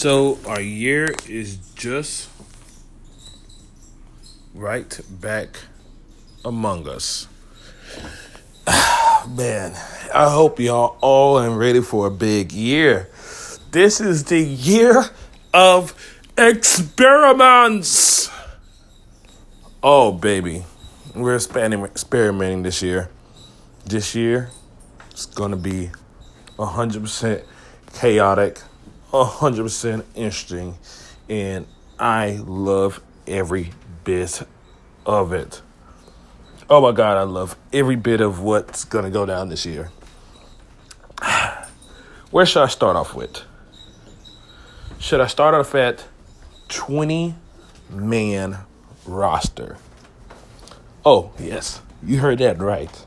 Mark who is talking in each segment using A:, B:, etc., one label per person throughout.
A: So our year is just right back among us. Man, I hope y'all all are ready for a big year. This is the year of experiments. Oh, baby. We're experimenting this year. This year, it's to be 100% chaotic, 100% interesting, and I love every bit of it. Oh my God, I love every bit of what's going to go down this year. Where should I start off with? Should I start off at 20 man roster? Oh, yes, you heard that right.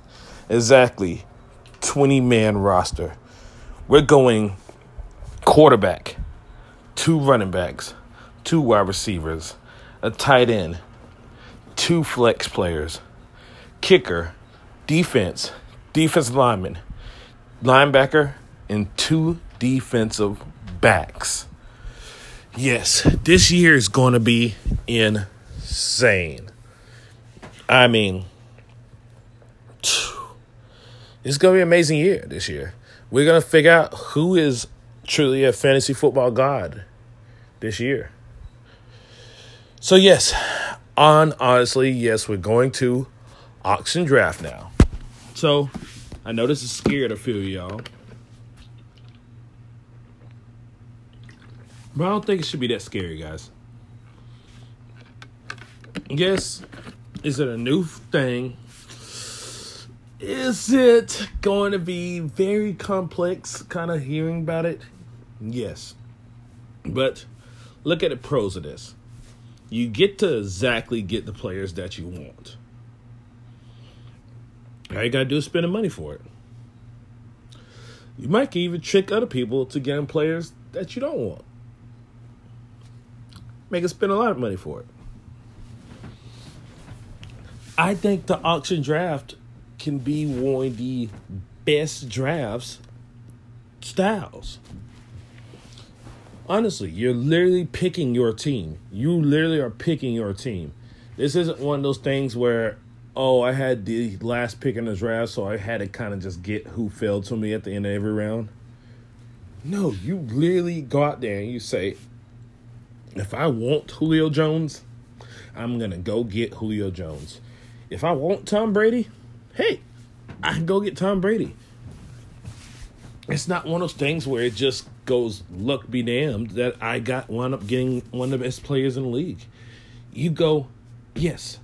A: Exactly. 20 man roster. We're going quarterback, two running backs, two wide receivers, a tight end, two flex players, kicker, defense, defensive lineman, linebacker, and two defensive backs. Yes, this year is going to be insane. I mean, it's going to be an amazing year this year. We're going to figure out who is truly a fantasy football god this year. So, yes, on honestly, yes, we're going to auction draft now. So, I know this is scared a few of y'all. But I don't think it should be that scary, guys. Yes, is it a new thing? Is it going to be very complex kind of hearing about it? Yes. But look at the pros of this. You get to exactly get the players that you want. All you gotta do is spend the money for it. You might even trick other people to get players that you don't want. Make them spend a lot of money for it. I think the auction draft can be one of the best drafts styles. Honestly, you're literally picking your team. You literally are picking your team. This isn't one of those things where oh, I had the last pick in the draft, so I had to kind of just get who fell to me at the end of every round. No, you literally go out there and you say, if I want Julio Jones, I'm going to go get Julio Jones. If I want Tom Brady, hey, I can go get Tom Brady. It's not one of those things where it just goes luck be damned that I got wound up getting one of the best players in the league. You go, yes,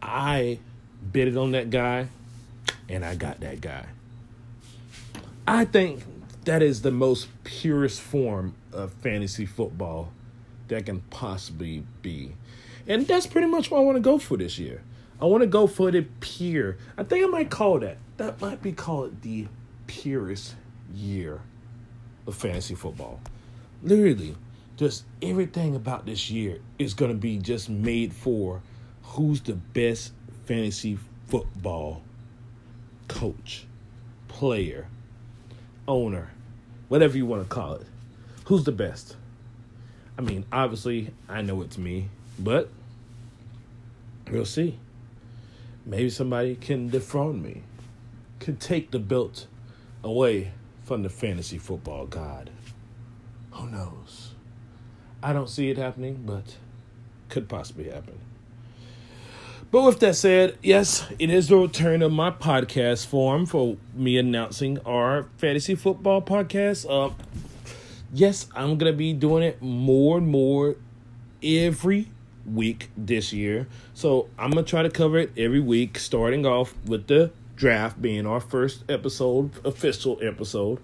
A: I bidded on that guy and I got that guy. I think that is the most purest form of fantasy football that can possibly be. And that's pretty much what I want to go for this year. I want to go for the pure. I think I might call that. That might be called the purest year of fantasy football. Literally, just everything about this year is going to be just made for who's the best fantasy football coach, player, owner, whatever you want to call it. Who's the best? I mean, obviously, I know it's me, but we'll see. Maybe somebody can dethrone me, can take the belt away from the fantasy football god. Who knows? I don't see it happening, but could possibly happen. But with that said, yes, it is the return of my podcast form for me announcing our fantasy football podcast. Uh, yes, I'm gonna be doing it more and more every week this year. So I'm gonna try to cover it every week, starting off with the draft being our first episode, official episode.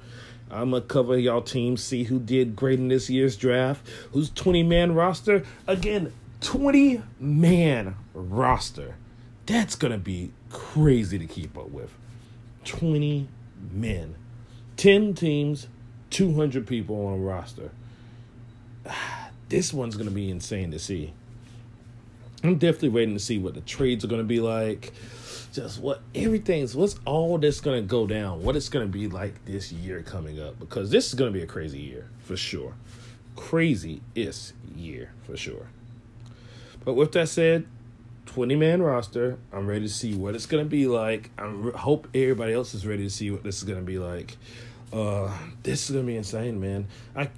A: I'm gonna cover y'all teams, see who did great in this year's draft, who's 20 man roster. Again, 20 man roster. That's to be crazy to keep up with. 20 men. 10 teams, 200 people on a roster. This one's to be insane to see. I'm definitely waiting to see what the trades are going to be like. Just what everything's, what's all this going to go down? What it's going to be like this year coming up? Because this is going to be a crazy year for sure. Crazy is year for sure. But with that said, 20 man roster. I'm ready to see what it's going to be like. I hope everybody else is ready to see what this is going to be like. Uh, this is going to be insane, man. I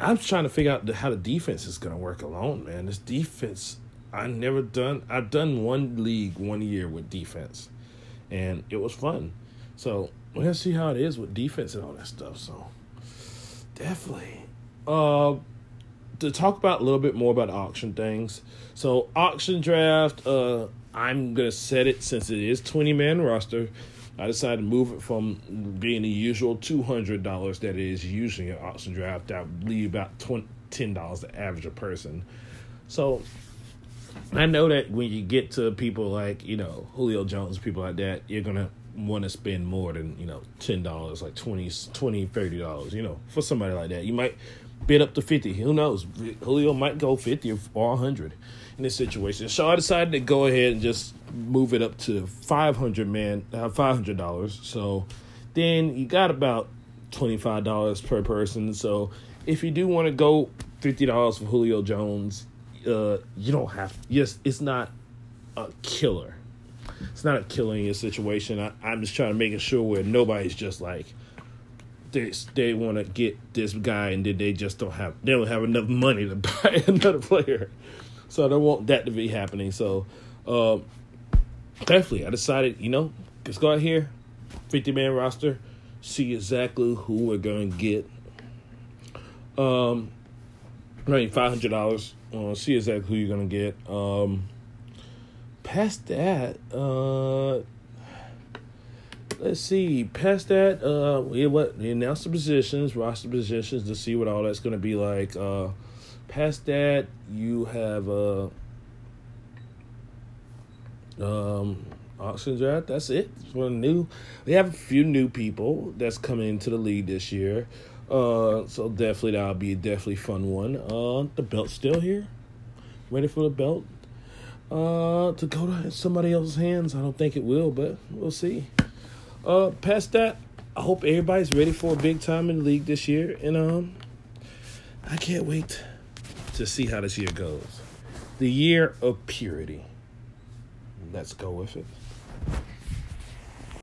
A: I'm trying to figure out how the defense is going to work alone, man. This defense, I never done. I've done one league one year with defense, and it was fun. So let's see how it is with defense and all that stuff. So definitely. Uh, to talk about a little bit more about auction things. So auction draft, uh, I'm gonna set it since it is 20 man roster. I decided to move it from being the usual two hundred dollars that it is usually an auction draft. I leave about 20, ten dollars the average a person. So I know that when you get to people like you know Julio Jones, people like that, you're gonna want to spend more than you know ten dollars, like 20 20 30 dollars. You know, for somebody like that, you might bid up to 50. Who knows? Julio might go 50 or 100 in this situation. So I decided to go ahead and just move it up to 500 man, uh, $500. So then you got about $25 per person. So if you do want to go $50 for Julio Jones, uh, you don't have, yes, it's not a killer. It's not a killing your situation. I, I'm just trying to make sure where nobody's just like, they they want to get this guy and then they just don't have they don't have enough money to buy another player, so I don't want that to be happening. So, um, definitely, I decided you know let's go out here, fifty man roster, see exactly who we're to get. Um, Mean five hundred dollars. Uh, see exactly who you're to get. Um, past that, uh let's see. Past that, uh, we what we announced the positions, roster positions to see what all that's to be like. Uh, past that, you have uh, um, auction draft. That's it. For new, we have a few new people that's coming into the league this year. Uh, so definitely that'll be a definitely fun one. Uh, the belt's still here. Ready for the belt. Uh, to go to somebody else's hands. I don't think it will, but we'll see. Uh, past that, I hope everybody's ready for a big time in the league this year, and um, I can't wait to see how this year goes. The year of purity. Let's go with it.